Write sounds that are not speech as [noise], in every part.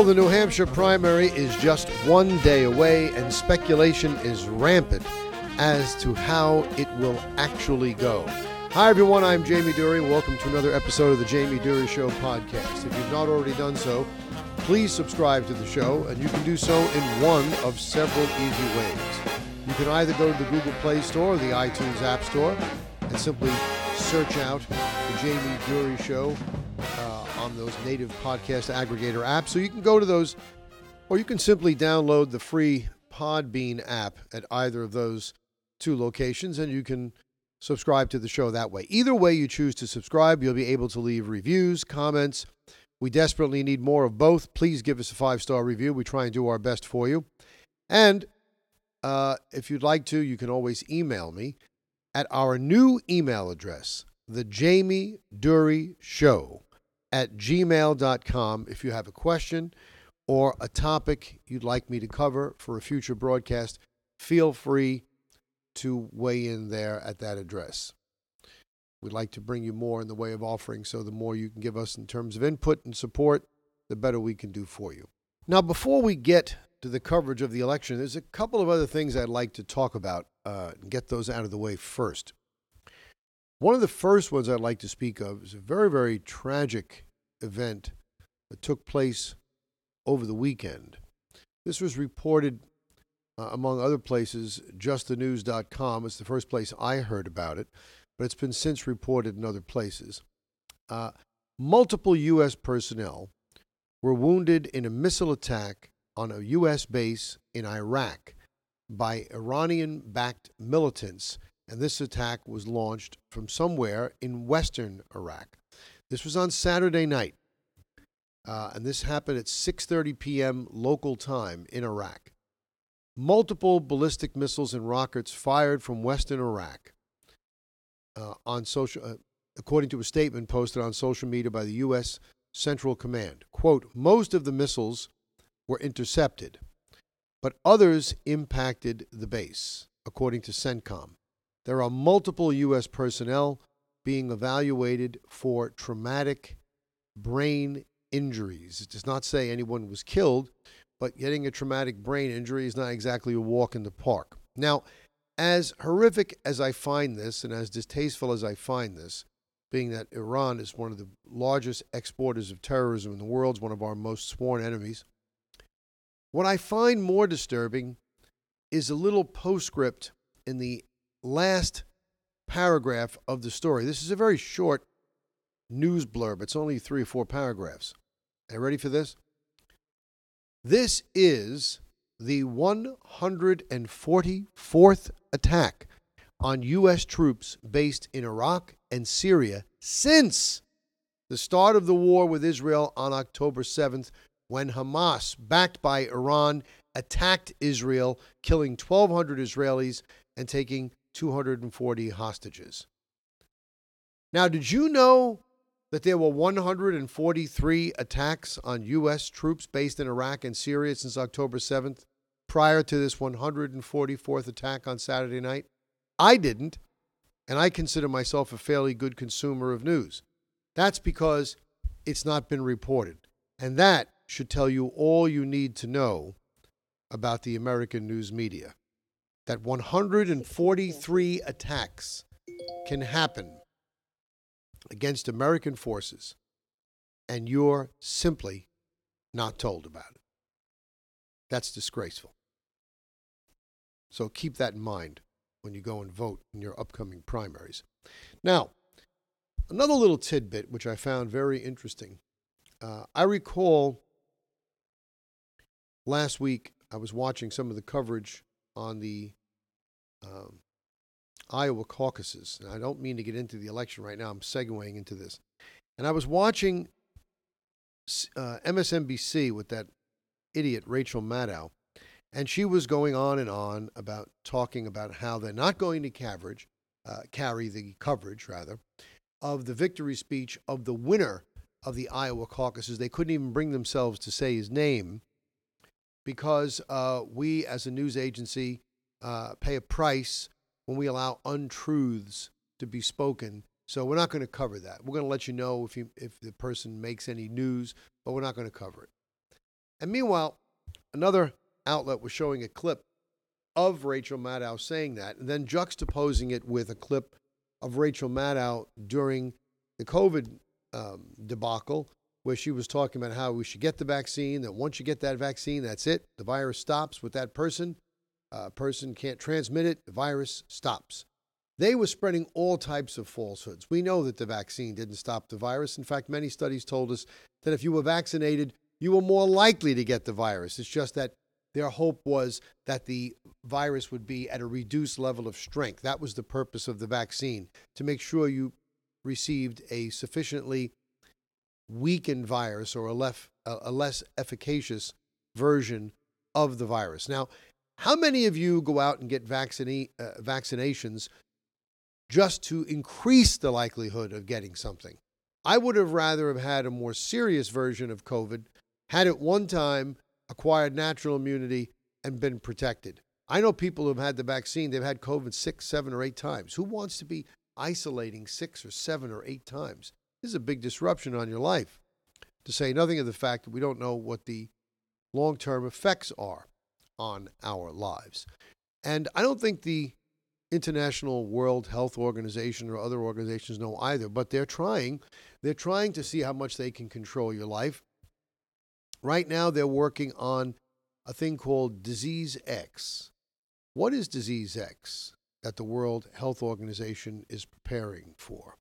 Well, the New Hampshire primary is just one day away, and speculation is rampant as to how it will actually go. Hi, everyone. I'm Jamie Durie. Welcome to another episode of the Jamie Durie Show podcast. If you've not already done so, please subscribe to the show, and you can do so in one of several easy ways. You can either go to the Google Play Store or the iTunes App Store and simply search out the Jamie Durie Show on those native podcast aggregator apps. So you can go to those, or you can simply download the free Podbean app at either of those two locations, and you can subscribe to the show that way. Either way you choose to subscribe, you'll be able to leave reviews, comments. We desperately need more of both. Please give us a five star review. We try and do our best for you. And uh, if you'd like to, you can always email me at our new email address, the Jamie Durie Show at gmail.com. If you have a question or a topic you'd like me to cover for a future broadcast, feel free to weigh in there at that address. We'd like to bring you more in the way of offering, so the more you can give us in terms of input and support, the better we can do for you. Now, before we get to the coverage of the election, there's a couple of other things I'd like to talk about uh, and get those out of the way first. One of the first ones I'd like to speak of is a very, very tragic event that took place over the weekend. This was reported, uh, among other places, justthenews.com. It's the first place I heard about it, but it's been since reported in other places. Uh, multiple U.S. personnel were wounded in a missile attack on a U.S. base in Iraq by Iranian backed militants, and this attack was launched from somewhere in western Iraq. This was on Saturday night, uh, and this happened at 6:30 p.m. local time in Iraq. Multiple ballistic missiles and rockets fired from western Iraq. Uh, on social, uh, according to a statement posted on social media by the U.S. Central Command, quote: Most of the missiles were intercepted, but others impacted the base, according to CENTCOM. There are multiple U.S. personnel being evaluated for traumatic brain injuries. It does not say anyone was killed, but getting a traumatic brain injury is not exactly a walk in the park. Now, as horrific as I find this and as distasteful as I find this, being that Iran is one of the largest exporters of terrorism in the world, is one of our most sworn enemies, what I find more disturbing is a little postscript in the last paragraph of the story. This is a very short news blurb, it's only three or four paragraphs. Are you ready for this? This is the 144th attack on U.S. troops based in Iraq and Syria since the start of the war with Israel on October 7th, when Hamas, backed by Iran, attacked Israel, killing 1,200 Israelis and taking 240 hostages. Now, did you know that there were 143 attacks on U.S. troops based in Iraq and Syria since October 7th, prior to this 144th attack on Saturday night? I didn't, and I consider myself a fairly good consumer of news. That's because it's not been reported. And that should tell you all you need to know about the American news media. That 143 attacks can happen against American forces, and you're simply not told about it. That's disgraceful. So keep that in mind when you go and vote in your upcoming primaries. Now, another little tidbit which I found very interesting. Uh, I recall last week I was watching some of the coverage on the um, Iowa caucuses. And I don't mean to get into the election right now. I'm segueing into this. And I was watching uh, MSNBC with that idiot Rachel Maddow, and she was going on and on about talking about how they're not going to coverage, uh, carry the coverage rather, of the victory speech of the winner of the Iowa caucuses. They couldn't even bring themselves to say his name because uh, we, as a news agency, uh, pay a price when we allow untruths to be spoken. So we're not going to cover that. We're going to let you know if you, if the person makes any news, but we're not going to cover it. And meanwhile, another outlet was showing a clip of Rachel Maddow saying that, and then juxtaposing it with a clip of Rachel Maddow during the COVID um, debacle, where she was talking about how we should get the vaccine, that once you get that vaccine, that's it. The virus stops with that person. A person can't transmit it, the virus stops. They were spreading all types of falsehoods. We know that the vaccine didn't stop the virus. In fact, many studies told us that if you were vaccinated, you were more likely to get the virus. It's just that their hope was that the virus would be at a reduced level of strength. That was the purpose of the vaccine, to make sure you received a sufficiently weakened virus or a less, a less efficacious version of the virus. Now, how many of you go out and get vaccine, uh, vaccinations just to increase the likelihood of getting something? I would have rather have had a more serious version of COVID, had it one time, acquired natural immunity, and been protected. I know people who have had the vaccine, they've had COVID six, seven, or eight times. Who wants to be isolating six or seven or eight times? This is a big disruption on your life, to say nothing of the fact that we don't know what the long term effects are on our lives. And I don't think the International World Health Organization or other organizations know either, but they're trying. They're trying to see how much they can control your life. Right now, they're working on a thing called Disease X. What is Disease X that the World Health Organization is preparing for?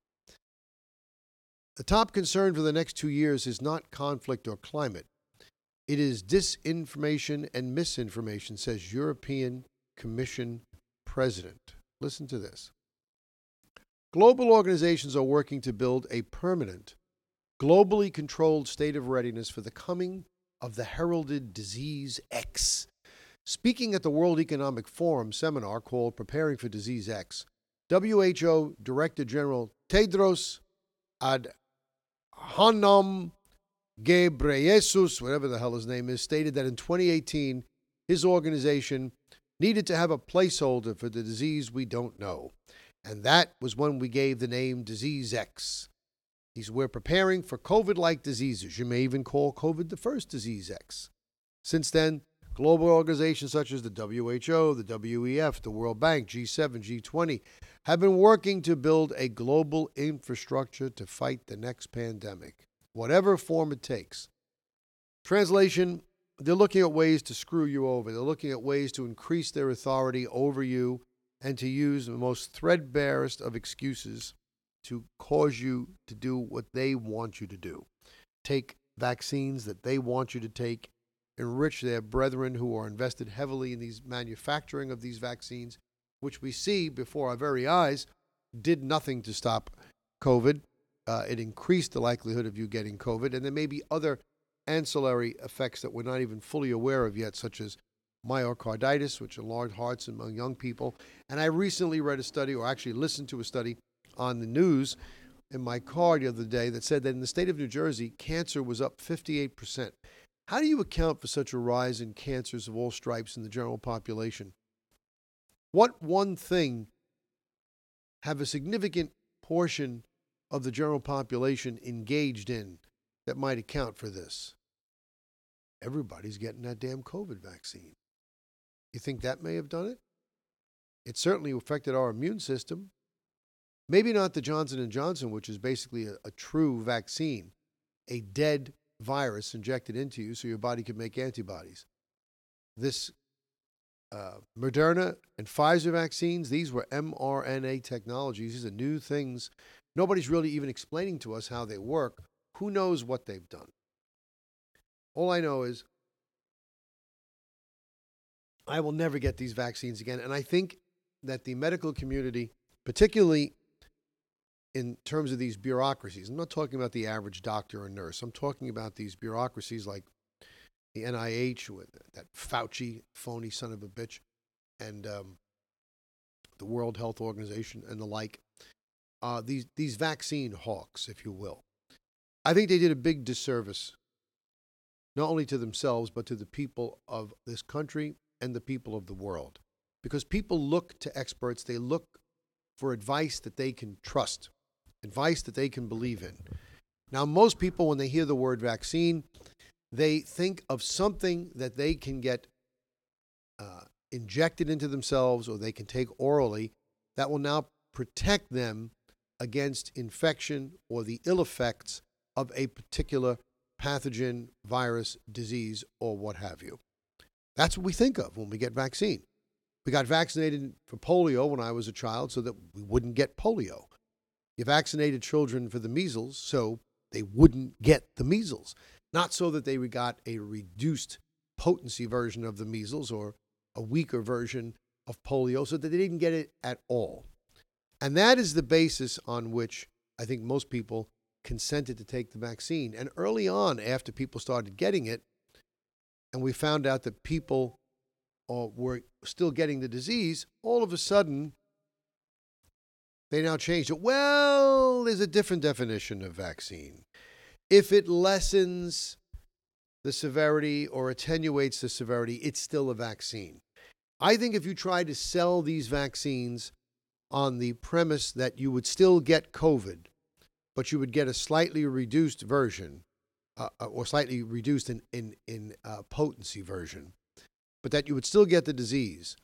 The top concern for the next two years is not conflict or climate. It is disinformation and misinformation, says European Commission President. Listen to this. Global organizations are working to build a permanent, globally controlled state of readiness for the coming of the heralded disease X. Speaking at the World Economic Forum seminar called Preparing for Disease X, WHO Director General Tedros Adhanom Ghebreyesus, whatever the hell his name is, stated that in 2018 his organization needed to have a placeholder for the disease we don't know. And that was when we gave the name Disease X. He's, we're preparing for COVID like diseases. You may even call COVID the first disease X. Since then, global organizations such as the WHO, the WEF, the World Bank, G7, G20 have been working to build a global infrastructure to fight the next pandemic, whatever form it takes. Translation they're looking at ways to screw you over. They're looking at ways to increase their authority over you and to use the most threadbarest of excuses to cause you to do what they want you to do. Take vaccines that they want you to take, enrich their brethren who are invested heavily in these manufacturing of these vaccines, which we see before our very eyes did nothing to stop COVID. Uh, it increased the likelihood of you getting COVID, and there may be other ancillary effects that we're not even fully aware of yet, such as myocarditis, which enlarge hearts among young people. And I recently read a study, or actually listened to a study on the news in my car the other day that said that in the state of New Jersey, cancer was up 58%. How do you account for such a rise in cancers of all stripes in the general population? What one thing have a significant portion of the general population engaged in that might account for this? everybody's getting that damn COVID vaccine. You think that may have done it? It certainly affected our immune system. Maybe not the Johnson and Johnson, which is basically a, a true vaccine, a dead virus injected into you so your body can make antibodies. This uh, Moderna and Pfizer vaccines, these were mRNA technologies. These are new things. Nobody's really even explaining to us how they work. Who knows what they've done? All I know is I will never get these vaccines again. And I think that the medical community, particularly in terms of these bureaucracies, I'm not talking about the average doctor or nurse, I'm talking about these bureaucracies like the NIH, with that Fauci phony son of a bitch, and um, the World Health Organization and the like. Uh, these these vaccine hawks, if you will, I think they did a big disservice not only to themselves, but to the people of this country and the people of the world. Because people look to experts, they look for advice that they can trust, advice that they can believe in. Now, most people, when they hear the word vaccine, they think of something that they can get uh, injected into themselves or they can take orally that will now protect them against infection or the ill effects of a particular pathogen, virus, disease, or what have you. That's what we think of when we get vaccine. We got vaccinated for polio when I was a child so that we wouldn't get polio. You vaccinated children for the measles so they wouldn't get the measles, not so that they got a reduced potency version of the measles or a weaker version of polio so that they didn't get it at all. And that is the basis on which I think most people consented to take the vaccine. And early on, after people started getting it, and we found out that people uh, were still getting the disease, all of a sudden, they now changed it. Well, there's a different definition of vaccine. If it lessens the severity or attenuates the severity, it's still a vaccine. I think if you try to sell these vaccines on the premise that you would still get COVID, but you would get a slightly reduced version, uh, uh or slightly reduced in, in, in uh, potency version, but that you would still get the disease,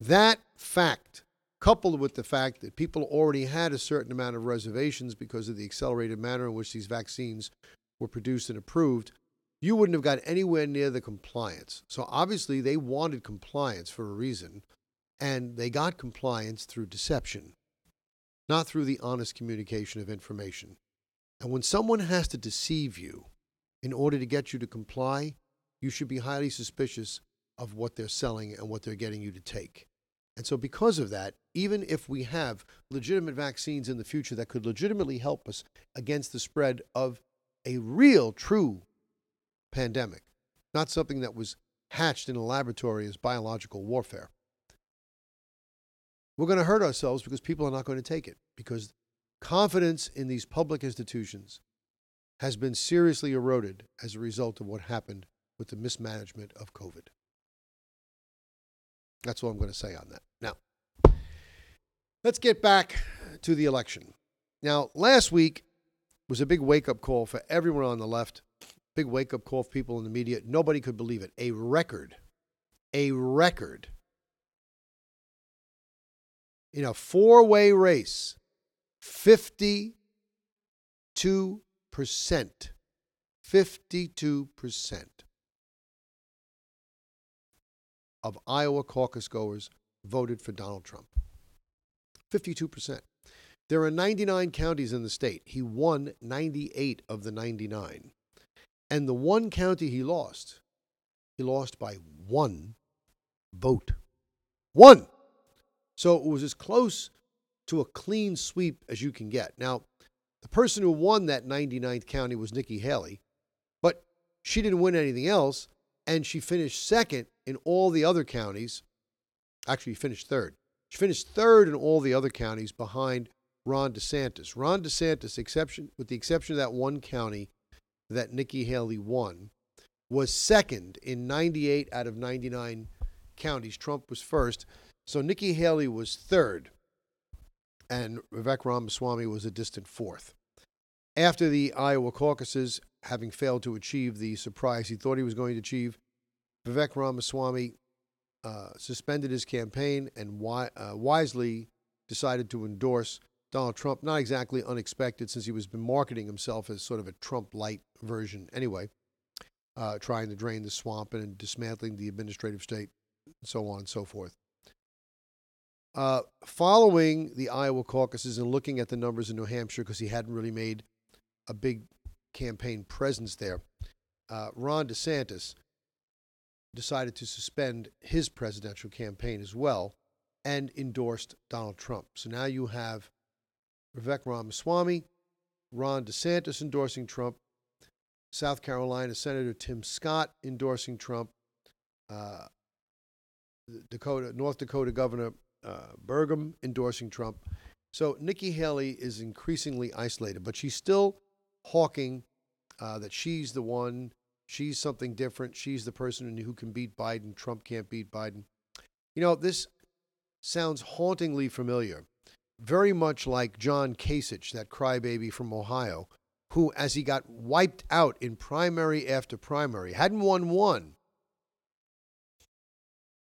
that fact coupled with the fact that people already had a certain amount of reservations because of the accelerated manner in which these vaccines were produced and approved, you wouldn't have got anywhere near the compliance. So obviously, they wanted compliance for a reason, and they got compliance through deception, not through the honest communication of information. And when someone has to deceive you in order to get you to comply, you should be highly suspicious of what they're selling and what they're getting you to take. And so, because of that, even if we have legitimate vaccines in the future that could legitimately help us against the spread of a real, true pandemic, not something that was hatched in a laboratory as biological warfare, we're going to hurt ourselves because people are not going to take it because confidence in these public institutions has been seriously eroded as a result of what happened with the mismanagement of COVID. That's all I'm going to say on that. Now, let's get back to the election. Now, last week was a big wake up call for everyone on the left, big wake up call for people in the media. Nobody could believe it. A record, a record in a four way race 52%. 52% of Iowa caucus goers voted for Donald Trump. 52%. There are 99 counties in the state. He won 98 of the 99. And the one county he lost, he lost by one vote. One! So it was as close to a clean sweep as you can get. Now, the person who won that 99th county was Nikki Haley, but she didn't win anything else, and she finished second in all the other counties. Actually, she finished third. She finished third in all the other counties behind Ron DeSantis. Ron DeSantis, exception with the exception of that one county that Nikki Haley won, was second in 98 out of 99 counties. Trump was first. So Nikki Haley was third, and Vivek Ramaswamy was a distant fourth. After the Iowa caucuses, having failed to achieve the surprise he thought he was going to achieve, Vivek Ramaswamy uh, suspended his campaign and wi- uh, wisely decided to endorse Donald Trump. Not exactly unexpected, since he was been marketing himself as sort of a Trump light version anyway, uh, trying to drain the swamp and dismantling the administrative state, and so on and so forth. Uh, following the Iowa caucuses and looking at the numbers in New Hampshire, because he hadn't really made a big campaign presence there, uh, Ron DeSantis decided to suspend his presidential campaign as well and endorsed Donald Trump. So now you have Vivek Ramaswamy, Ron DeSantis endorsing Trump, South Carolina Senator Tim Scott endorsing Trump, uh, Dakota, North Dakota Governor uh, Burgum endorsing Trump. So Nikki Haley is increasingly isolated, but she's still hawking uh, that she's the one She's something different. She's the person who can beat Biden. Trump can't beat Biden. You know, this sounds hauntingly familiar, very much like John Kasich, that crybaby from Ohio, who, as he got wiped out in primary after primary, hadn't won one.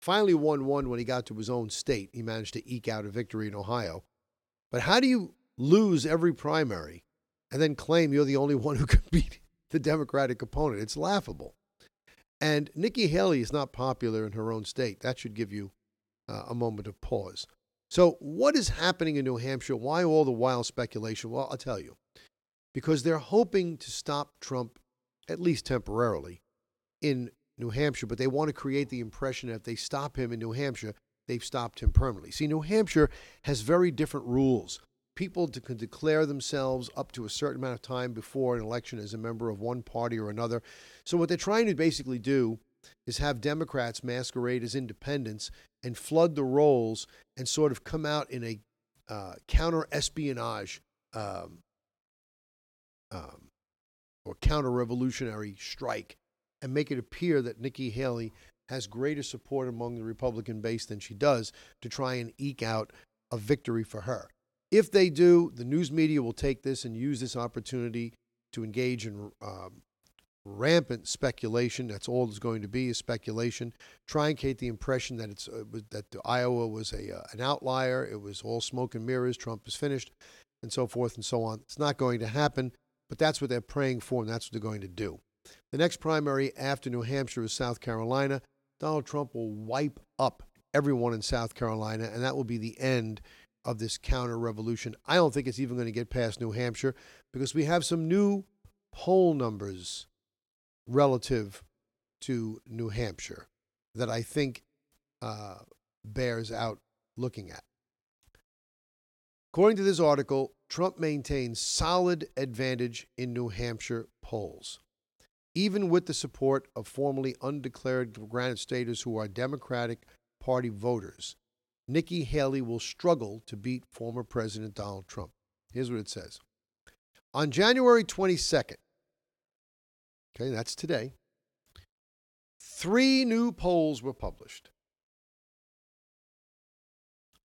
Finally, won one when he got to his own state. He managed to eke out a victory in Ohio. But how do you lose every primary and then claim you're the only [laughs] one who can beat the Democratic opponent? It's laughable. And Nikki Haley is not popular in her own state. That should give you uh, a moment of pause. So, what is happening in New Hampshire? Why all the wild speculation? Well, I'll tell you. Because they're hoping to stop Trump, at least temporarily, in New Hampshire, but they want to create the impression that if they stop him in New Hampshire, they've stopped him permanently. See, New Hampshire has very different rules. People can declare themselves up to a certain amount of time before an election as a member of one party or another. So, what they're trying to basically do is have Democrats masquerade as independents and flood the rolls and sort of come out in a uh, counter espionage um, um, or counter revolutionary strike and make it appear that Nikki Haley has greater support among the Republican base than she does to try and eke out a victory for her. If they do, the news media will take this and use this opportunity to engage in um, rampant speculation. That's all there's going to be is speculation. Try and create the impression that it's uh, that Iowa was a uh, an outlier. It was all smoke and mirrors. Trump is finished, and so forth and so on. It's not going to happen, but that's what they're praying for, and that's what they're going to do. The next primary after New Hampshire is South Carolina. Donald Trump will wipe up everyone in South Carolina, and that will be the end of this counter revolution. I don't think it's even going to get past New Hampshire because we have some new poll numbers relative to New Hampshire that I think uh, bears out looking at. According to this article, Trump maintains solid advantage in New Hampshire polls, even with the support of formerly undeclared Granite Staters who are Democratic Party voters. Nikki Haley will struggle to beat former President Donald Trump. Here's what it says. On January 22nd, Okay, that's today. Three new polls were published,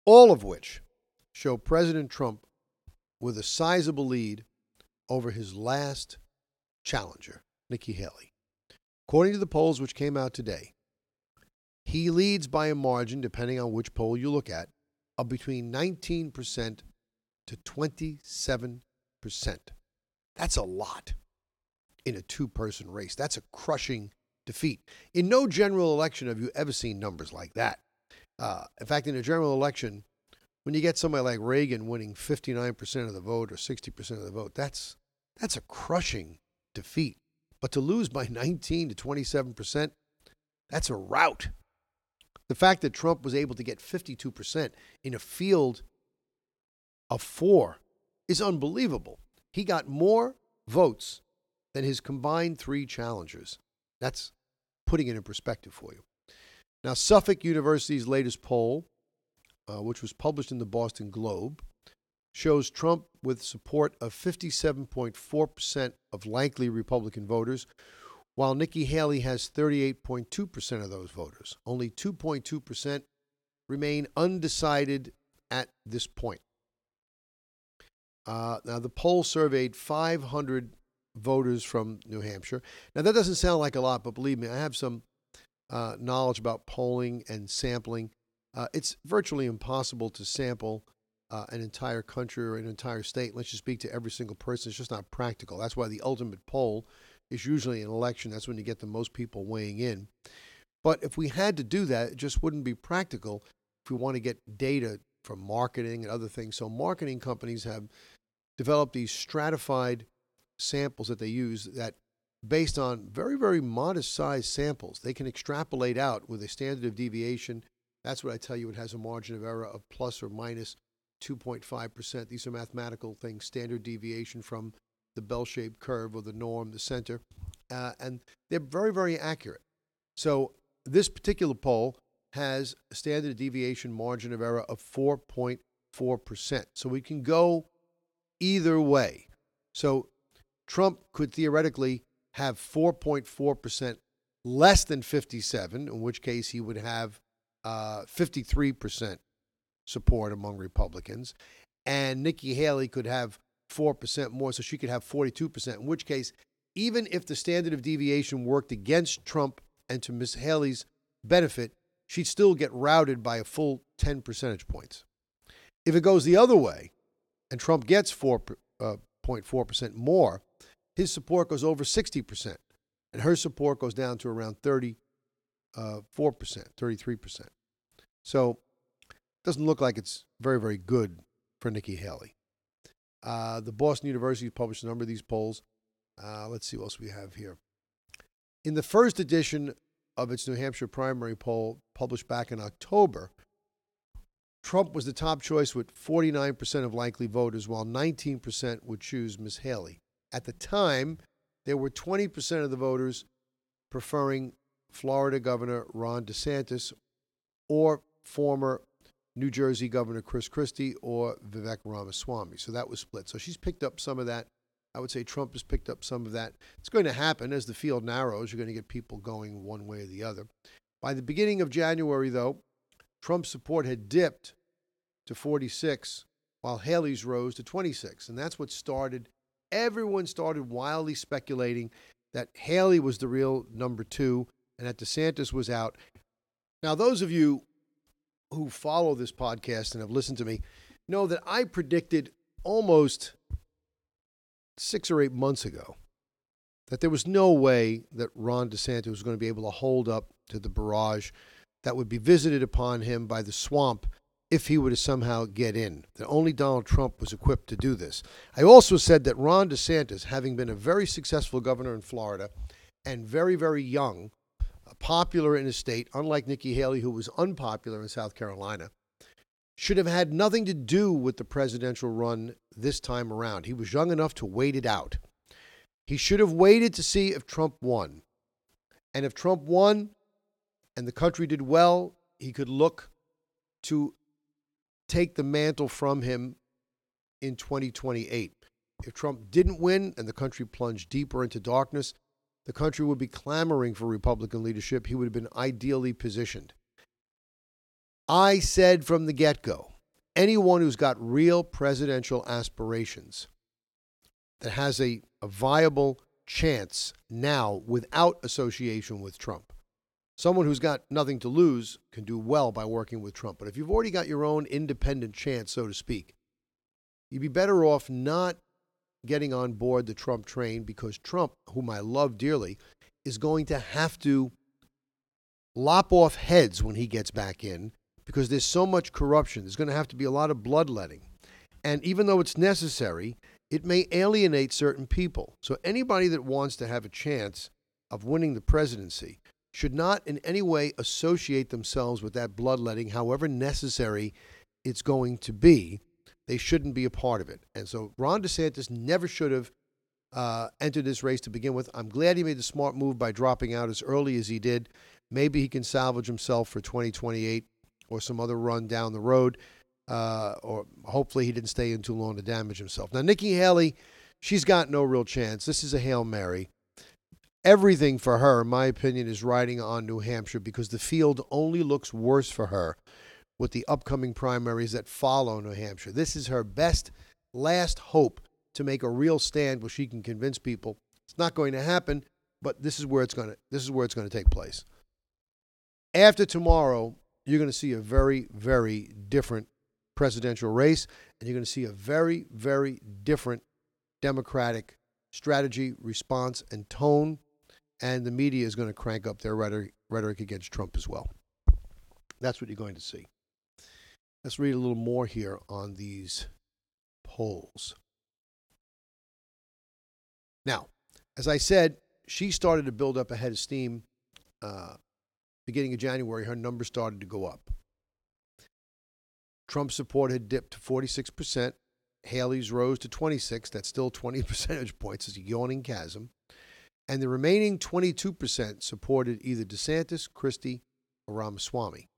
all of which show President Trump with a sizable lead over his last challenger, Nikki Haley. According to the polls which came out today, he leads by a margin, depending on which poll you look at, of between 19% to 27%. That's a lot in a two person race. That's a crushing defeat. In no general election have you ever seen numbers like that. Uh, in fact, in a general election, when you get somebody like Reagan winning 59% of the vote or 60% of the vote, that's, that's a crushing defeat. But to lose by [laughs] 19 to 27%, that's a rout. The fact that Trump was able to get 52% in a field of four is unbelievable. He got more votes than his combined three challengers. That's putting it in perspective for you. Now, Suffolk University's latest poll, uh, which was published in the Boston Globe, shows Trump with support of 57.4% of likely Republican voters, while Nikki Haley has 38.2% of those voters. Only 2.2% remain undecided at this point. Uh, now, the poll surveyed 500 voters from New Hampshire. Now, that doesn't sound like a lot, but believe me, I have some uh, knowledge about polling and sampling. Uh, it's virtually impossible to sample uh, an entire country or an entire state. Let's just speak to every single person. It's just not practical. That's why the ultimate poll is usually an election. That's when you get the most people weighing in. But if we had to do that, it just wouldn't be practical if we want to get data from marketing and other things. So, marketing companies have developed these stratified samples that they use that based on very, very modest size samples, they can extrapolate out with a standard of deviation. That's what I tell you, it has a margin of error of plus or minus 2.5%. These are mathematical things, standard deviation from the bell shaped curve or the norm, the center. Uh, and they're very, very accurate. So this particular poll has a standard deviation margin of error of 4.4%. So we can go either way. So Trump could theoretically have 4.4% less than 57, in which case he would have uh, 53% support among Republicans. And Nikki Haley could have 4% more, so she could have 42%, in which case, even if the standard of deviation worked against Trump and to Miss Haley's benefit, she'd still get routed by a full 10 percentage points. If it goes the other way and Trump gets 4.4% uh, more, his support goes over 60%, and her support goes down to around 34%, uh, 33%. So it doesn't look like it's very, very good for Nikki Haley. Uh, the Boston University published a number of these polls. Uh, let's see what else we have here. In the first edition of its New Hampshire primary poll, published back in October, Trump was the top choice with 49% of likely voters, while 19% would choose Ms. Haley. At the time, there were 20% of the voters preferring Florida Governor Ron DeSantis or former New Jersey Governor Chris Christie or Vivek Ramaswamy. So that was split. So she's picked up some of that. I would say Trump has picked up some of that. It's going to happen as the field narrows. You're going to get people going one way or the other. By the beginning of January, though, Trump's support had dipped to 46, while Haley's rose to 26. And that's what started, everyone started wildly speculating that Haley was the real number two and that DeSantis was out. Now, those of you who follow this podcast and have listened to me know that I predicted almost six or eight months ago that there was no way that Ron DeSantis was going to be able to hold up to the barrage that would be visited upon him by the swamp if he were to somehow get in. That only Donald Trump was equipped to do this. I also said that Ron DeSantis, having been a very successful governor in Florida and very, very young, popular in his state, unlike Nikki Haley, who was unpopular in South Carolina, should have had nothing to do with the presidential run this time around. He was young enough to wait it out. He should have waited to see if Trump won. And if Trump won and the country did well, he could look to take the mantle from him in 2028. If Trump didn't win and the country plunged deeper into darkness, the country would be clamoring for Republican leadership. He would have been ideally positioned. I said from the get go anyone who's got real presidential aspirations that has a, a, viable chance now without association with Trump. Someone who's got nothing to lose can do well by working with Trump. But if you've already got your own independent chance, so to speak, you'd be better off not getting on board the Trump train because Trump, whom I love dearly, is going to have to lop off heads when he gets back in because there's so much corruption. There's going to have to be a lot of bloodletting. And even though it's necessary, it may alienate certain people. So anybody that wants to have a chance of winning the presidency should not in any way associate themselves with that bloodletting, however necessary it's going to be they shouldn't be a part of it. And so Ron DeSantis never should have uh, entered this race to begin with. I'm glad he made the smart move by dropping out as early as he did. Maybe he can salvage himself for 2028 or some other run down the road. Uh, or hopefully he didn't stay in too long to damage himself. Now, Nikki Haley, she's got no real chance. This is a Hail Mary. Everything for her, in my opinion, is riding on New Hampshire because the field only looks worse for her with the upcoming primaries that follow New Hampshire. This is her best, last hope to make a real stand where she can convince people it's not going to happen, but this is where it's going to this is where it's going to take place. After tomorrow, you're going to see a very, very different presidential race, and you're going to see a very, very different Democratic strategy, response, and tone. And the media is going to crank up their rhetoric, rhetoric against Trump as well. That's what you're going to see. Let's read a little more here on these polls. Now, as I said, she started to build up a head of steam. Uh, beginning of January, her numbers started to go up. Trump's support had dipped to 46%. Haley's rose to 26. That's still 20 [laughs] percentage points. It's a yawning chasm. And the remaining 22% supported either DeSantis, Christie, or Ramaswamy.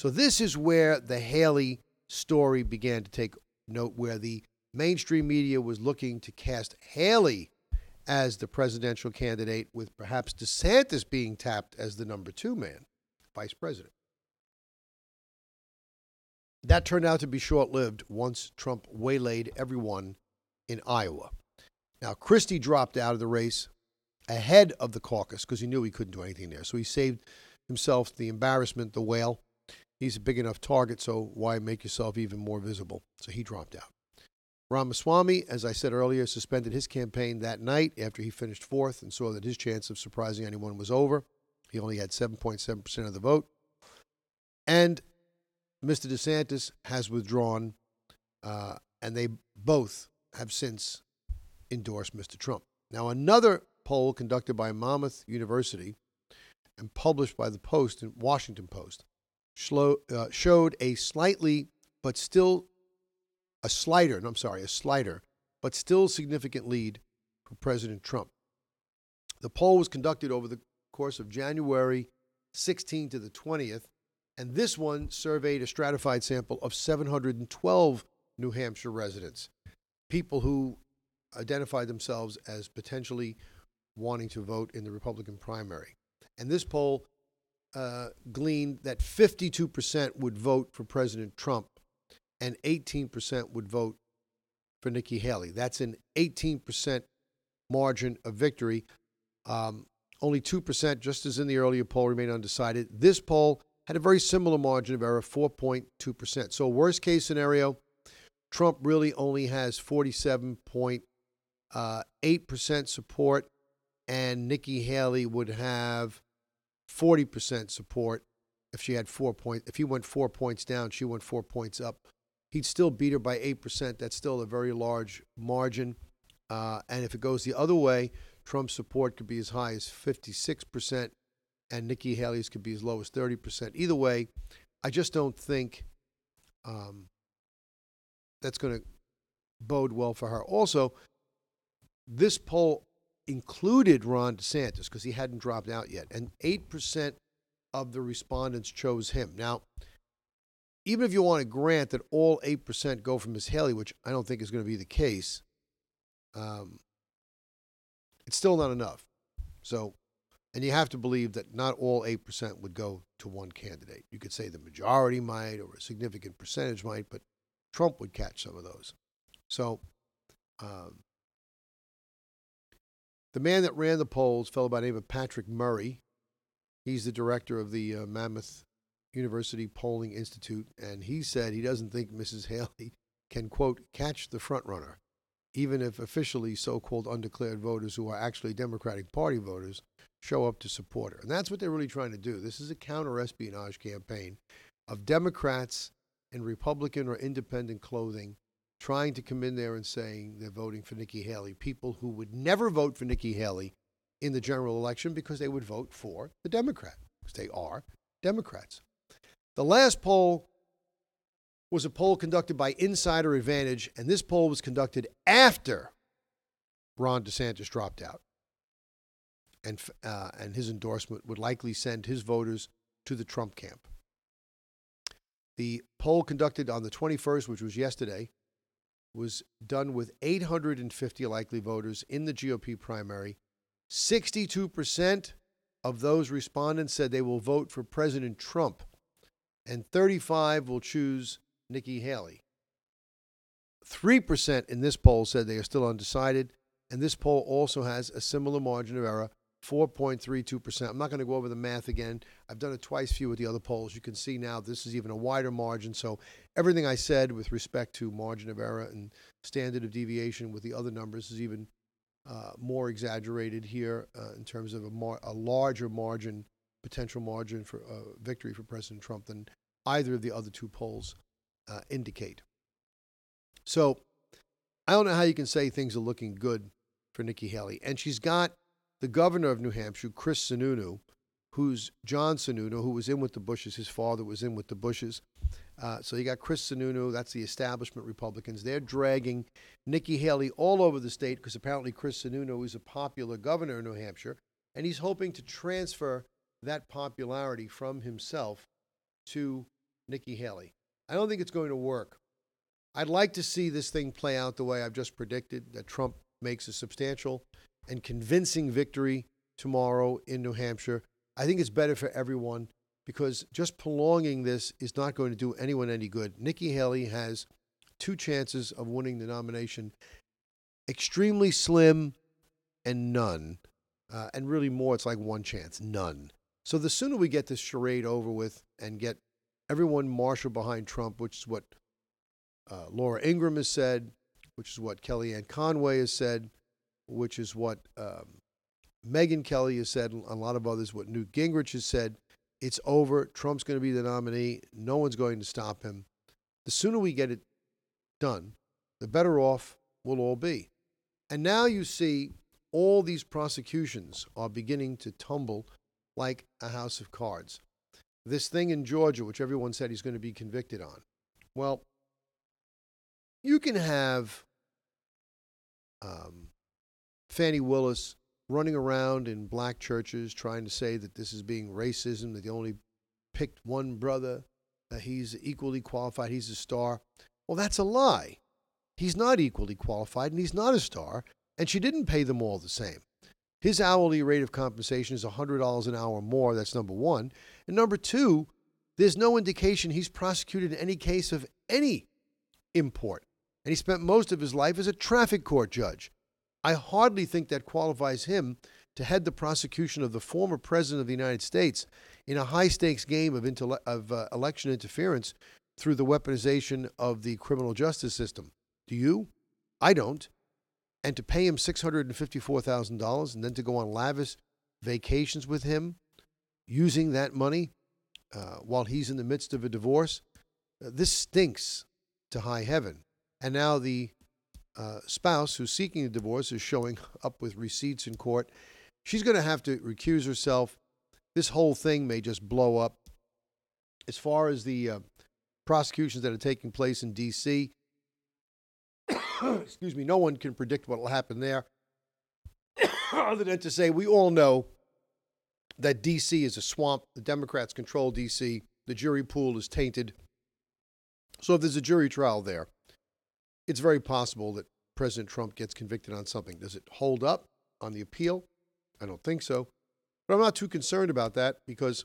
So this is where the Haley story began to take note, where the mainstream media was looking to cast Haley as the presidential candidate, with perhaps DeSantis being tapped as the number two man, vice president. That turned out to be short lived once Trump waylaid everyone in Iowa. Now, Christie dropped out of the race ahead of the caucus because he knew he couldn't do anything there. So he saved himself the embarrassment, the whale. He's a big enough target, so why make yourself even more visible? So he dropped out. Ramaswamy, as I said earlier, suspended his campaign that night after he finished fourth and saw that his chance of surprising anyone was over. He only had 7.7% of the vote. And Mr. DeSantis has withdrawn, uh, and they both have since endorsed Mr. Trump. Now, another poll conducted by Monmouth University and published by the Post and Washington Post uh, showed a slightly, but still a slighter, I'm sorry, a slighter, but still significant lead for President Trump. The poll was conducted over the course of January 16 to the 20th, and this one surveyed a stratified sample of 712 New Hampshire residents, people who identified themselves as potentially wanting to vote in the Republican primary. And this poll uh, gleaned that 52% would vote for President Trump and 18% would vote for Nikki Haley. That's an 18% margin of victory. Um, only 2%, just as in the earlier poll, remain undecided. This poll had a very similar margin of error, 4.2%. So, worst case scenario, Trump really only has 47.8% uh, support, and Nikki Haley would have 40% support if she had four points. If he went four points down, she went four points up. He'd still beat her by 8%. That's still a very large margin. Uh, and if it goes the other way, Trump's support could be as high as 56%, and Nikki Haley's could be as low as 30%. Either way, I just don't think um, that's going to bode well for her. Also, this poll included Ron DeSantis because he hadn't dropped out yet, and 8% of the respondents chose him. Now, even if you want to grant that all 8% go from Ms. Haley, which I don't think is going to be the case, um, it's still not enough. So, and you have to believe that not all 8% would go to one candidate. You could say the majority might or a significant percentage might, but Trump would catch some of those. So, um, the man that ran the polls, fellow by name of Patrick Murray, he's the director of the uh, Monmouth University Polling Institute, and he said he doesn't think Mrs. Haley can, quote, catch the frontrunner, even if officially so called undeclared voters who are actually Democratic Party voters show up to support her. And that's what they're really trying to do. This is a counter espionage campaign of Democrats in Republican or independent clothing trying to come in there and saying they're voting for Nikki Haley, people who would never vote for Nikki Haley in the general election because they would vote for the Democrat, because they are Democrats. The last poll was a poll conducted by Insider Advantage, and this poll was conducted after Ron DeSantis dropped out. And, uh, and his endorsement would likely send his voters to the Trump camp. The poll conducted on the 21st, which was yesterday, was done with 850 likely voters in the GOP primary. 62% of those respondents said they will vote for President Trump and 35 will choose Nikki Haley. 3% in this poll said they are still undecided, and this poll also has a similar margin of error, 4.32%. I'm not going to go over the math again. I've done it twice for you with the other polls. You can see now this is even a wider margin. So everything I said with respect to margin of error and standard of deviation with the other numbers is even uh, more exaggerated here uh, in terms of a, mar- a larger margin potential margin for uh, victory for President Trump than either of the other two polls uh, indicate. So I don't know how you can say things are looking good for Nikki Haley. And she's got the governor of New Hampshire, Chris Sununu, who's John Sununu, who was in with the Bushes. His father was in with the Bushes. Uh, so you got Chris Sununu, that's the establishment Republicans. They're dragging Nikki Haley all over the state because apparently Chris Sununu is a popular governor in New Hampshire, and he's hoping to transfer that popularity from himself to Nikki Haley. I don't think it's going to work. I'd like to see this thing play out the way I've just predicted that Trump makes a substantial and convincing victory tomorrow in New Hampshire. I think it's better for everyone because just prolonging this is not going to do anyone any good. Nikki Haley has two chances of winning the nomination. extremely slim, and none. Uh, and really more, it's like one chance, none. So the sooner we get this charade over with and get everyone marshaled behind Trump, which is what uh, Laura Ingraham has said, which is what Kellyanne Conway has said, which is what um, Megyn Kelly has said, and a lot of others, what Newt Gingrich has said. It's over. Trump's going to be the nominee. No one's going to stop him. The sooner we get it done, the better off we'll all be. And now you see all these prosecutions are beginning to tumble like a house of cards. This thing in Georgia, which everyone said he's going to be convicted on. Well, you can have um, Fani Willis running around in black churches trying to say that this is being racism, that they only picked one brother, that he's equally qualified, he's a star. Well, that's a lie. He's not equally qualified and he's not a star, and she didn't pay them all the same. His hourly rate of compensation is $100 an hour more. That's number one. And number two, there's no indication he's prosecuted in any case of any import. And he spent most of his life as a traffic court judge. I hardly think that qualifies him to head the prosecution of the former president of the United States in a high stakes game of, intele- of uh, election interference through the weaponization of the criminal justice system. Do you? I don't and to pay him $654,000 and then to go on lavish vacations with him using that money uh, while he's in the midst of a divorce, uh, this stinks to high heaven. And now the uh, spouse who's seeking a divorce is showing up with receipts in court. She's going to have to recuse herself. This whole thing may just blow up. As far as the uh, prosecutions that are taking place in D.C., [coughs] excuse me, no one can predict what will happen there, [coughs] other than to say we all know that D.C. is a swamp. The Democrats control D.C., the jury pool is tainted. So if there's a jury trial there, it's very possible that President Trump gets convicted on something. Does it hold up on the appeal? I don't think so. But I'm not too concerned about that because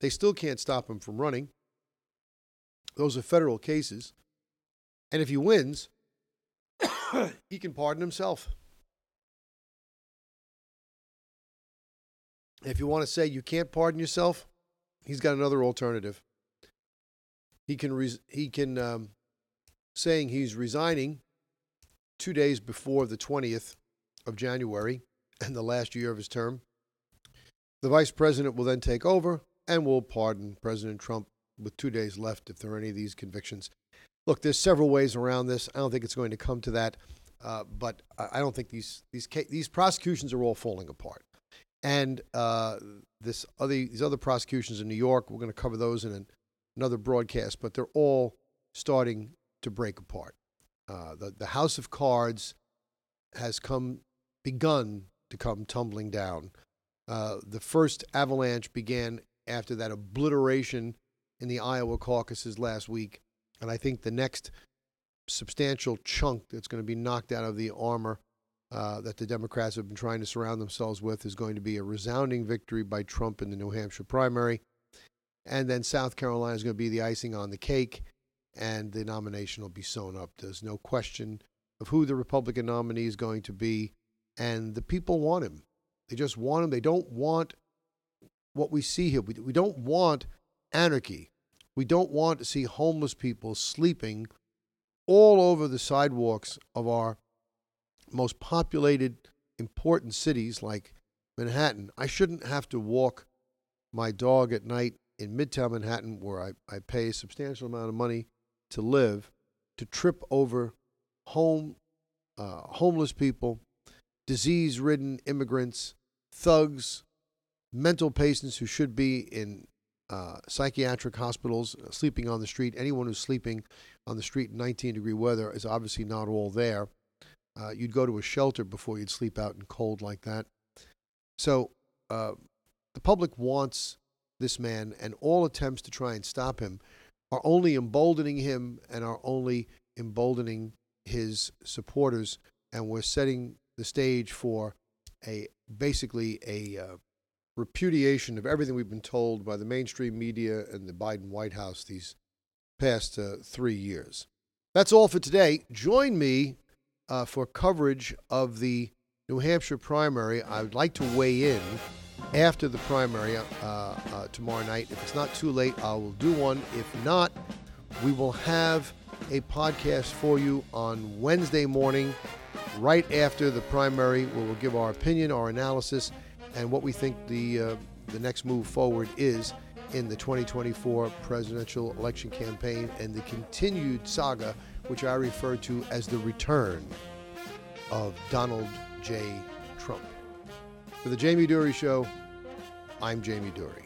they still can't stop him from running. Those are federal cases. And if he wins, [coughs] he can pardon himself. If you want to say you can't pardon yourself, he's got another alternative. He can res- he can um, saying he's resigning two days before the twentieth of January [laughs] and the last year of his term. The vice president will then take over and will pardon President Trump with two days left if there are any of these convictions. Look, there's several ways around this. I don't think it's going to come to that, uh, but I don't think these these these prosecutions are all falling apart. And uh, this other these other prosecutions in New York, we're going to cover those in an, another broadcast, but they're all starting to break apart. Uh, the the house of cards has come begun to come tumbling down. Uh, the first avalanche began after that obliteration in the Iowa caucuses last week and I think the next substantial chunk that's going to be knocked out of the armor uh, that the Democrats have been trying to surround themselves with is going to be a resounding victory by Trump in the New Hampshire primary. And then South Carolina is going to be the icing on the cake, and the nomination will be sewn up. There's no question of who the Republican nominee is going to be, and the people want him. They just want him. They don't want what we see here. We, we don't want anarchy. We don't want to see homeless people sleeping all over the sidewalks of our most populated, important cities like Manhattan. I shouldn't have to walk my dog at night in Midtown Manhattan, where I, I pay a substantial amount of money to live, to trip over home, uh, homeless people, disease ridden immigrants, thugs, mental patients who should be in uh, psychiatric hospitals, uh, sleeping on the street. Anyone who's sleeping on the street in 19 degree weather is obviously not all there. Uh, you'd go to a shelter before you'd sleep out in cold like that. So uh, the public wants this man, and all attempts to try and stop him are only emboldening him and are only emboldening his supporters. And we're setting the stage for a basically a uh, repudiation of everything we've been told by the mainstream media and the Biden White House these past uh, three years. That's all for today. Join me uh, for coverage of the New Hampshire primary. I would like to weigh in after the primary uh, uh, tomorrow night. If it's not too late, I will do one. If not, we will have a podcast for you on Wednesday morning, right after the primary. Where We will give our opinion, our analysis, and what we think the uh, the next move forward is in the 2024 presidential election campaign and the continued saga, which I refer to as the return of Donald J. Trump. For the Jamie Durie Show, I'm Jamie Durie.